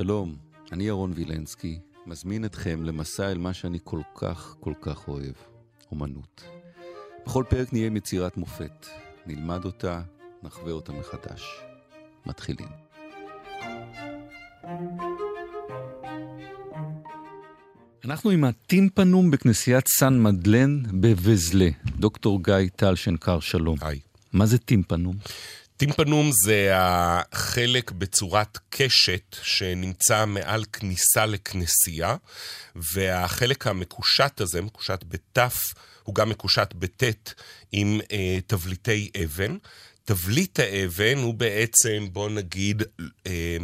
שלום, אני ירון וילנסקי, מזמין אתכם למסע אל מה שאני כל כך כל כך אוהב, אומנות. בכל פרק נהיה עם יצירת מופת, נלמד אותה, נחווה אותה מחדש. מתחילים. אנחנו עם הטימפנום בכנסיית סן מדלן בבזלה. דוקטור גיא טל שנקר, שלום. היי. מה זה טימפנום? טימפנום זה החלק בצורת קשת שנמצא מעל כניסה לכנסייה, והחלק המקושט הזה, מקושט בתף, הוא גם מקושט בטית עם אה, תבליטי אבן. תבליט האבן הוא בעצם, בוא נגיד, אה,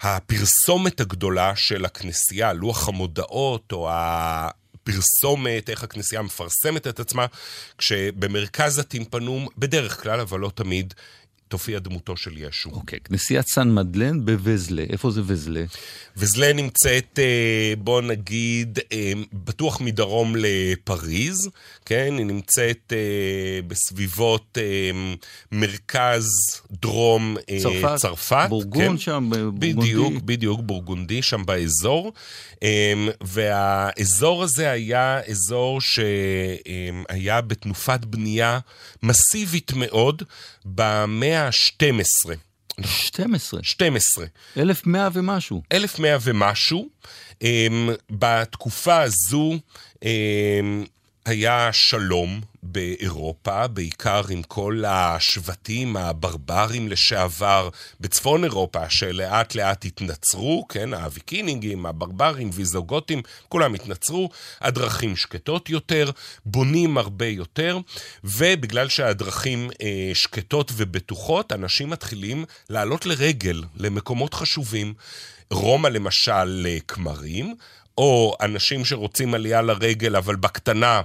הפרסומת הגדולה של הכנסייה, לוח המודעות או ה... פרסומת, איך הכנסייה מפרסמת את עצמה, כשבמרכז הטימפנום, בדרך כלל, אבל לא תמיד, תופיע דמותו של ישו. אוקיי, okay, כנסיית סן מדלן בווזלה. איפה זה וזלה? וזלה נמצאת, אה, בוא נגיד, אה, בטוח מדרום לפריז, כן? היא נמצאת אה, בסביבות מרכז דרום צרפת. צרפת בורגון כן? שם, בורגונדי. בדיוק, בדיוק, בורגונדי, שם באזור. והאזור הזה היה אזור שהיה בתנופת בנייה מסיבית מאוד במאה ה-12. 12. 12. 1100 ומשהו. 1100 ומשהו. Um, בתקופה הזו um, היה שלום באירופה, בעיקר עם כל השבטים הברברים לשעבר בצפון אירופה, שלאט לאט התנצרו, כן, הוויקינינגים, הברברים, ויזוגותים, כולם התנצרו, הדרכים שקטות יותר, בונים הרבה יותר, ובגלל שהדרכים אה, שקטות ובטוחות, אנשים מתחילים לעלות לרגל למקומות חשובים. רומא למשל לכמרים, או אנשים שרוצים עלייה לרגל אבל בקטנה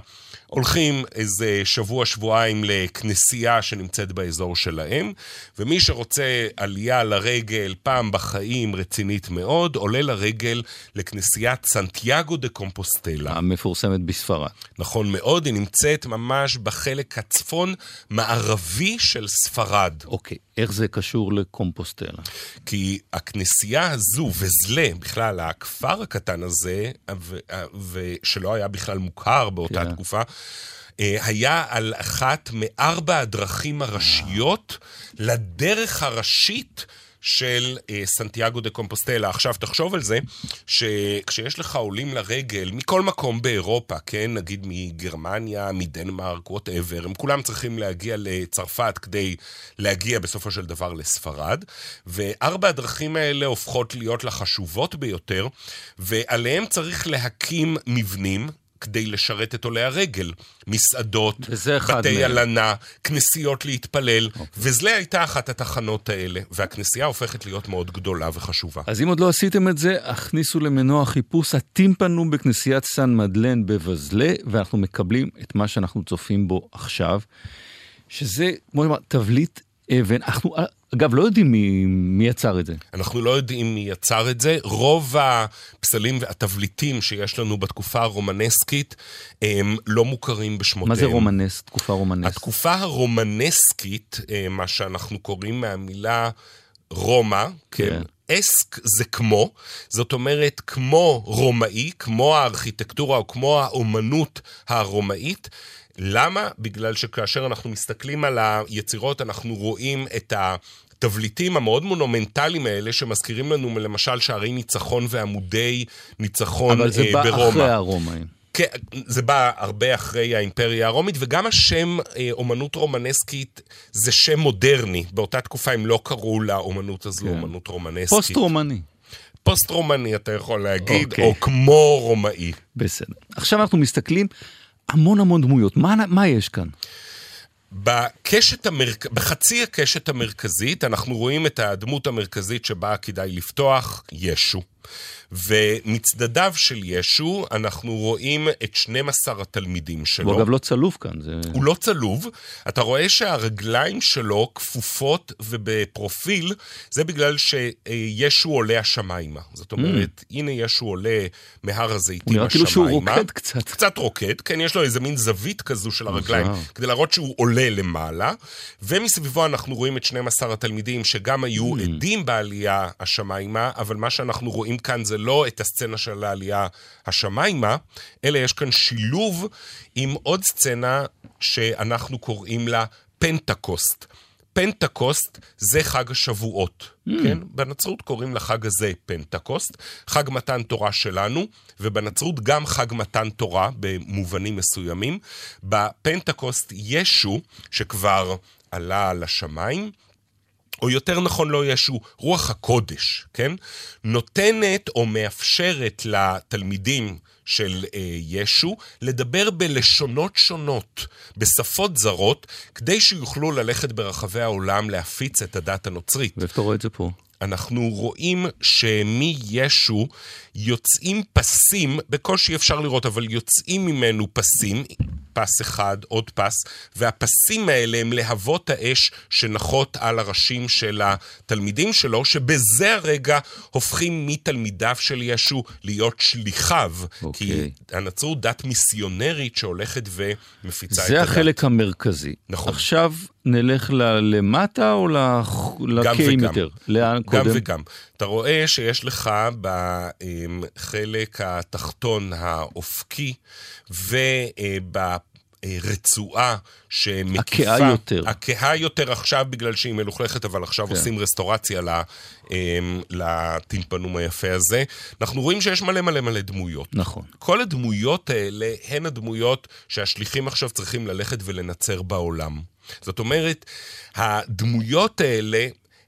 הולכים איזה שבוע-שבועיים לכנסייה שנמצאת באזור שלהם, ומי שרוצה עלייה לרגל פעם בחיים רצינית מאוד, עולה לרגל לכנסיית סנטיאגו דה קומפוסטלה. המפורסמת בספרד. נכון מאוד, היא נמצאת ממש בחלק הצפון-מערבי של ספרד. אוקיי, איך זה קשור לקומפוסטלה? כי הכנסייה הזו, וזלה, בכלל, הכפר הקטן הזה, ושלא היה בכלל מוכר באותה כן. תקופה, אה, היה על אחת מארבע הדרכים הראשיות לדרך הראשית של אה, סנטיאגו דה קומפוסטלה. עכשיו, תחשוב על זה, שכשיש לך עולים לרגל מכל מקום באירופה, כן, נגיד מגרמניה, מדנמרק, whatever, הם כולם צריכים להגיע לצרפת כדי להגיע בסופו של דבר לספרד, וארבע הדרכים האלה הופכות להיות לחשובות ביותר, ועליהם צריך להקים מבנים. כדי לשרת את עולי הרגל. מסעדות, בתי הלינה, כנסיות להתפלל, okay. אוקיי. וזלה הייתה אחת התחנות האלה, והכנסייה הופכת להיות מאוד גדולה וחשובה. אז אם עוד לא עשיתם את זה, הכניסו למנוע חיפוש הטימפנו בכנסיית סן מדלן בבזלה, ואנחנו מקבלים את מה שאנחנו צופים בו עכשיו, שזה, כמו שאמרת, תבליט אבן. אנחנו אגב, לא יודעים מי, מי יצר את זה. אנחנו לא יודעים מי יצר את זה. רוב הפסלים והתבליטים שיש לנו בתקופה הרומנסקית הם לא מוכרים בשמותיהם. מה זה רומנס, תקופה רומנסקית? התקופה הרומנסקית, אה, מה שאנחנו קוראים מהמילה רומא, כן. כן. אסק זה כמו, זאת אומרת כמו רומאי, כמו הארכיטקטורה או כמו האומנות הרומאית. למה? בגלל שכאשר אנחנו מסתכלים על היצירות, אנחנו רואים את ה... התבליטים המאוד מונומנטליים האלה, שמזכירים לנו למשל שערי ניצחון ועמודי ניצחון ברומא. אבל זה אה, בא ברומא. אחרי הרומאים. כן, זה בא הרבה אחרי האימפריה הרומית, וגם השם אה, אומנות רומנסקית זה שם מודרני. באותה תקופה הם לא קראו לאומנות הזו כן. אומנות רומנסקית. פוסט-רומני. פוסט-רומני, אתה יכול להגיד, אוקיי. או כמו רומאי. בסדר. עכשיו אנחנו מסתכלים המון המון דמויות. מה, מה יש כאן? בקשת המרכ... בחצי הקשת המרכזית אנחנו רואים את הדמות המרכזית שבה כדאי לפתוח, ישו. ומצדדיו של ישו אנחנו רואים את 12 התלמידים שלו. הוא אגב לא צלוב כאן. זה... הוא לא צלוב. אתה רואה שהרגליים שלו כפופות ובפרופיל, זה בגלל שישו עולה השמיימה. זאת אומרת, mm. הנה ישו עולה מהר הזיתים השמיימה. הוא נראה כאילו שהוא רוקד קצת. קצת רוקד, כן, יש לו איזה מין זווית כזו של הרגליים, כדי להראות שהוא עולה למעלה. ומסביבו אנחנו רואים את 12 התלמידים שגם היו mm. עדים בעלייה השמיימה, אבל מה שאנחנו רואים רואים כאן זה לא את הסצנה של העלייה השמיימה, אלא יש כאן שילוב עם עוד סצנה שאנחנו קוראים לה פנטקוסט. פנטקוסט זה חג השבועות, mm. כן? בנצרות קוראים לחג הזה פנטקוסט, חג מתן תורה שלנו, ובנצרות גם חג מתן תורה במובנים מסוימים. בפנטקוסט ישו, שכבר עלה לשמיים, או יותר נכון לא ישו, רוח הקודש, כן? נותנת או מאפשרת לתלמידים של אה, ישו לדבר בלשונות שונות, בשפות זרות, כדי שיוכלו ללכת ברחבי העולם להפיץ את הדת הנוצרית. ואיפה אתה רואה את זה פה? אנחנו רואים שמישו יוצאים פסים, בקושי אפשר לראות, אבל יוצאים ממנו פסים, פס אחד, עוד פס, והפסים האלה הם להבות האש שנחות על הראשים של התלמידים שלו, שבזה הרגע הופכים מתלמידיו של ישו להיות שליחיו. Okay. כי אוקיי. הנצרות דת מיסיונרית שהולכת ומפיצה את הדת. זה החלק המרכזי. נכון. עכשיו נלך למטה או לקיים יותר? לאן קודם? גם וגם. אתה רואה שיש לך בחלק התחתון האופקי וברצועה שמקיפה... הכהה יותר. הכהה יותר עכשיו בגלל שהיא מלוכלכת, אבל עכשיו כן. עושים רסטורציה לטימפנום היפה הזה. אנחנו רואים שיש מלא מלא מלא דמויות. נכון. כל הדמויות האלה הן הדמויות שהשליחים עכשיו צריכים ללכת ולנצר בעולם. זאת אומרת, הדמויות האלה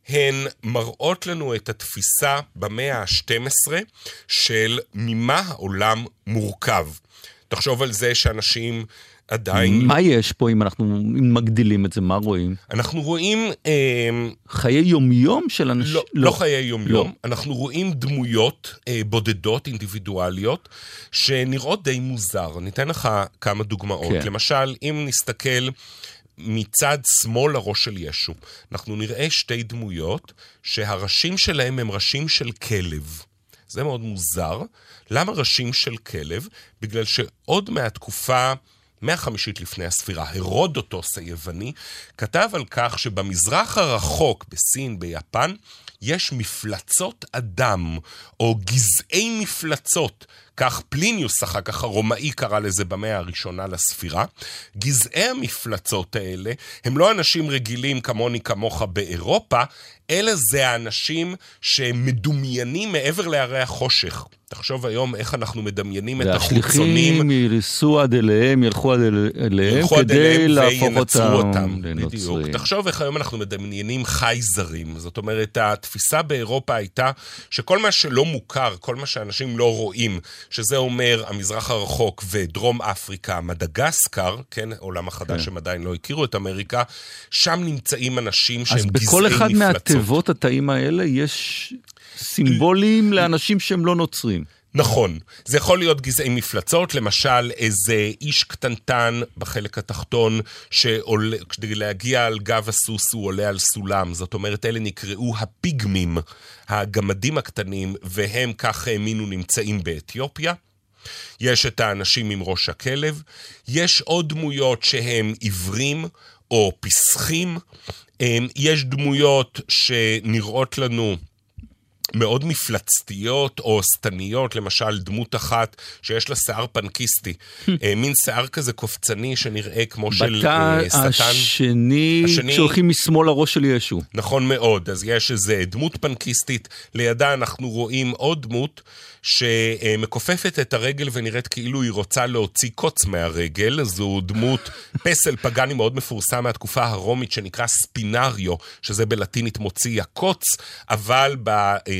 הן מראות לנו את התפיסה במאה ה-12 של ממה העולם מורכב. תחשוב על זה שאנשים עדיין... מה יש פה אם אנחנו מגדילים את זה? מה רואים? אנחנו רואים... אה, חיי יומיום של אנשים? לא, לא. לא חיי יומיום. לא. אנחנו רואים דמויות אה, בודדות, אינדיבידואליות, שנראות די מוזר. אני אתן לך כמה דוגמאות. כן. למשל, אם נסתכל... מצד שמאל לראש של ישו. אנחנו נראה שתי דמויות שהראשים שלהם הם ראשים של כלב. זה מאוד מוזר. למה ראשים של כלב? בגלל שעוד מהתקופה... מאה החמישית לפני הספירה, הרודוטוס היווני, כתב על כך שבמזרח הרחוק, בסין, ביפן, יש מפלצות אדם, או גזעי מפלצות, כך פליניוס אחר כך הרומאי קרא לזה במאה הראשונה לספירה. גזעי המפלצות האלה הם לא אנשים רגילים כמוני כמוך באירופה, אלא זה האנשים שמדומיינים מעבר להרי החושך. תחשוב היום איך אנחנו מדמיינים את החוצונים. והשליחים ייסעו עד אליהם, ילכו עד אליהם, כדי להפוך אותם, אותם בדיוק. תחשוב איך היום אנחנו מדמיינים חייזרים. זאת אומרת, התפיסה באירופה הייתה שכל מה שלא מוכר, כל מה שאנשים לא רואים, שזה אומר המזרח הרחוק ודרום אפריקה, מדגסקר, כן, עולם החדש, כן. הם עדיין לא הכירו את אמריקה, שם נמצאים אנשים שהם גזעי מפלצות. אז בכל אחד מהתיבות התאים האלה יש סימבולים לאנשים שהם לא נוצרים. נכון, זה יכול להיות גזעי מפלצות, למשל איזה איש קטנטן בחלק התחתון, שכדי להגיע על גב הסוס הוא עולה על סולם, זאת אומרת אלה נקראו הפיגמים, הגמדים הקטנים, והם כך האמינו נמצאים באתיופיה. יש את האנשים עם ראש הכלב, יש עוד דמויות שהם עיוורים או פסחים, יש דמויות שנראות לנו מאוד מפלצתיות או שטניות, למשל דמות אחת שיש לה שיער פנקיסטי, אה, מין שיער כזה קופצני שנראה כמו של uh, שטן. השני, השני שהולכים משמאל לראש של ישו. נכון מאוד, אז יש איזה דמות פנקיסטית, לידה אנחנו רואים עוד דמות. שמכופפת את הרגל ונראית כאילו היא רוצה להוציא קוץ מהרגל. זו דמות פסל פגאני מאוד מפורסם מהתקופה הרומית שנקרא ספינריו, שזה בלטינית מוציא הקוץ, אבל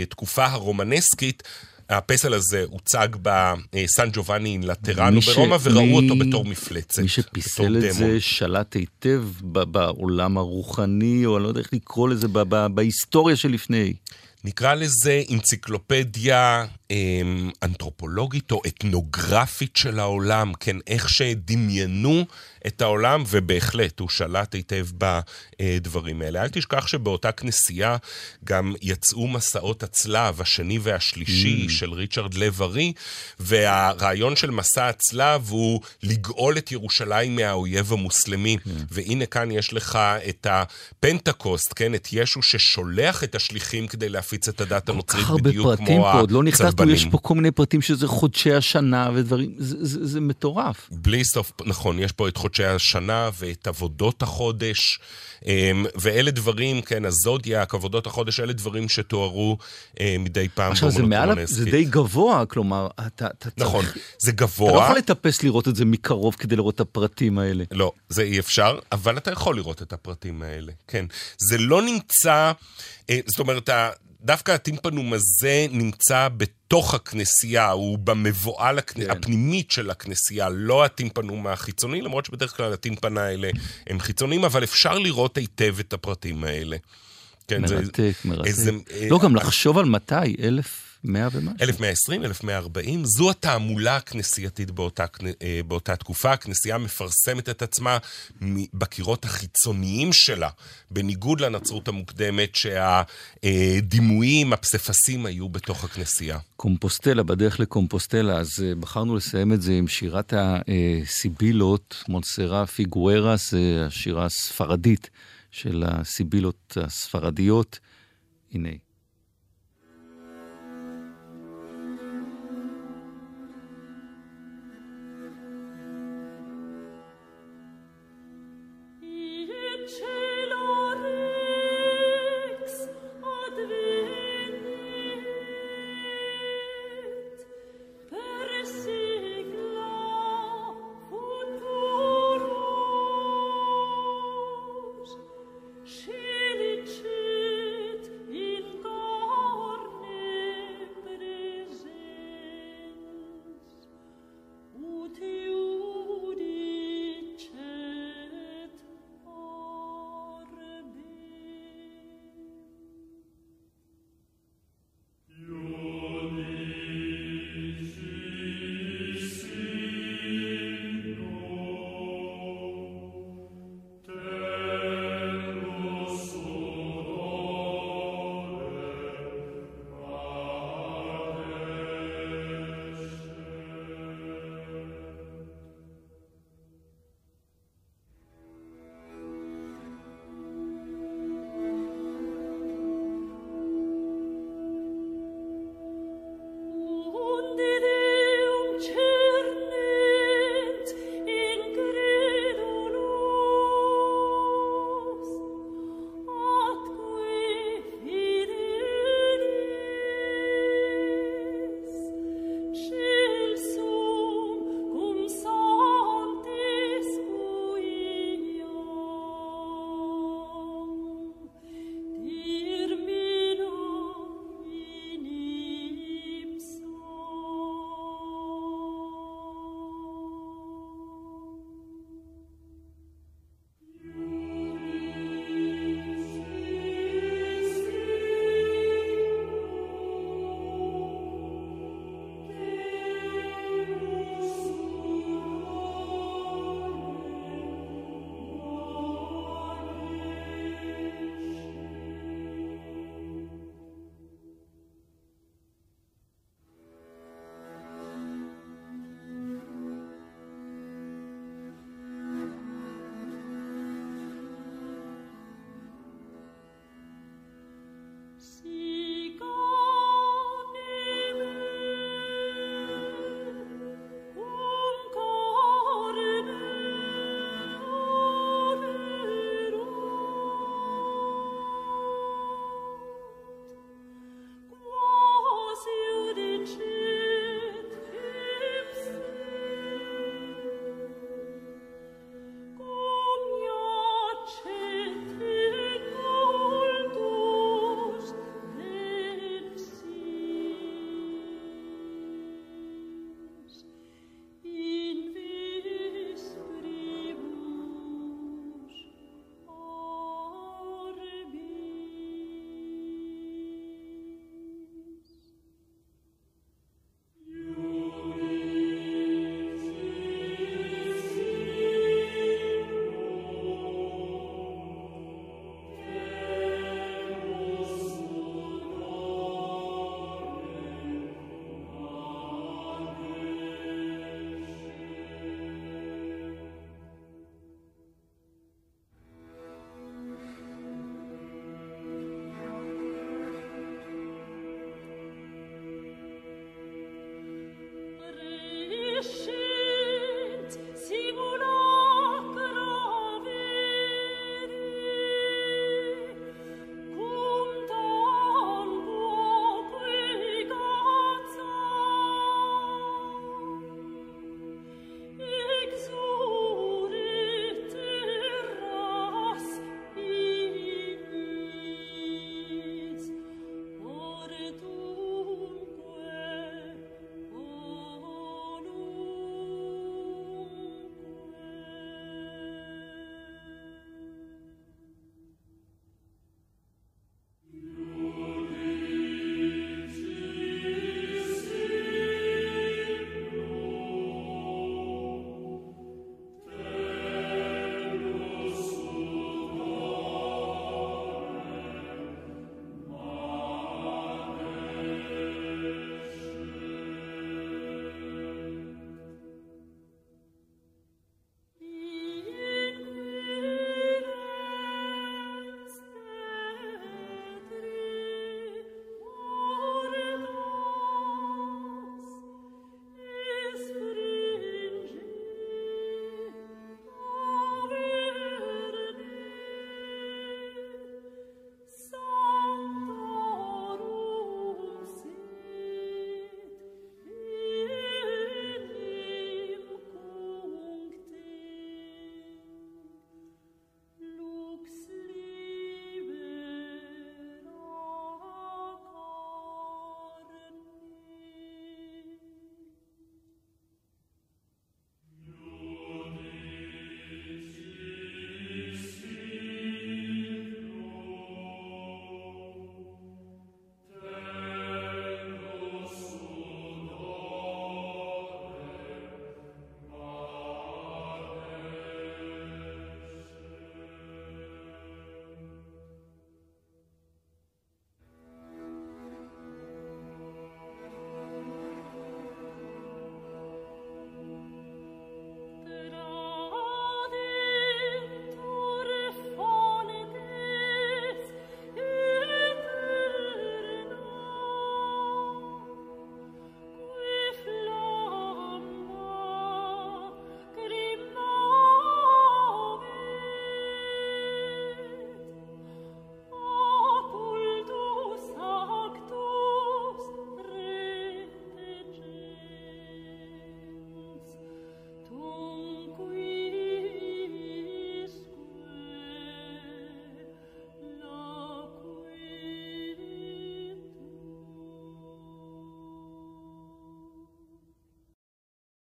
בתקופה הרומנסקית הפסל הזה הוצג בסן ג'ובאני לטראנו ברומא, וראו מי, אותו בתור מפלצת. מי שפיסל את דמון. זה שלט היטב בעולם הרוחני, או אני לא יודע איך לקרוא לזה, בהיסטוריה שלפני. נקרא לזה אנציקלופדיה אמ, אנתרופולוגית או אתנוגרפית של העולם, כן, איך שדמיינו את העולם, ובהחלט הוא שלט היטב בדברים האלה. אל תשכח שבאותה כנסייה גם יצאו מסעות הצלב, השני והשלישי mm. של ריצ'רד לב-ארי, והרעיון של מסע הצלב הוא לגאול את ירושלים מהאויב המוסלמי. Mm. והנה כאן יש לך את הפנטקוסט, כן, את ישו ששולח את השליחים כדי להפ... להפיץ את הדת הנוצרית כל כך בדיוק הרבה פרטים כמו פה, עוד לא נכנסנו, הצלבנים. יש פה כל מיני פרטים שזה חודשי השנה ודברים, זה, זה, זה מטורף. בלי סוף, נכון, יש פה את חודשי השנה ואת עבודות החודש, אמ, ואלה דברים, כן, הזודיאק, עבודות החודש, אלה דברים שתוארו אה, מדי פעם עכשיו, זה מעל. זה די גבוה, כלומר, אתה, אתה נכון, צריך... זה אתה לא גבוה. יכול לטפס לראות את זה מקרוב כדי לראות את הפרטים האלה. לא, זה אי אפשר, אבל אתה יכול לראות את הפרטים האלה, כן. זה לא נמצא, אה, זאת אומרת, דווקא הטימפנום הזה נמצא בתוך הכנסייה, הוא במבואה לכנ... כן. הפנימית של הכנסייה, לא הטימפנום החיצוני, למרות שבדרך כלל הטימפן האלה הם חיצוניים, אבל אפשר לראות היטב את הפרטים האלה. כן, זה- מרתק, מרתק. איזה- אה, לא, גם לחשוב על מתי, 1100 ומשהו. 1120, 1140, זו התעמולה הכנסייתית באותה, אה, באותה תקופה. הכנסייה מפרסמת את עצמה בקירות החיצוניים שלה, בניגוד לנצרות המוקדמת שהדימויים, הפסיפסים היו בתוך הכנסייה. קומפוסטלה, בדרך לקומפוסטלה, אז אה, בחרנו לסיים את זה עם שירת הסיבילות, מונסרה פיגוארה, זה השירה הספרדית של הסיבילות הספרדיות. הנה.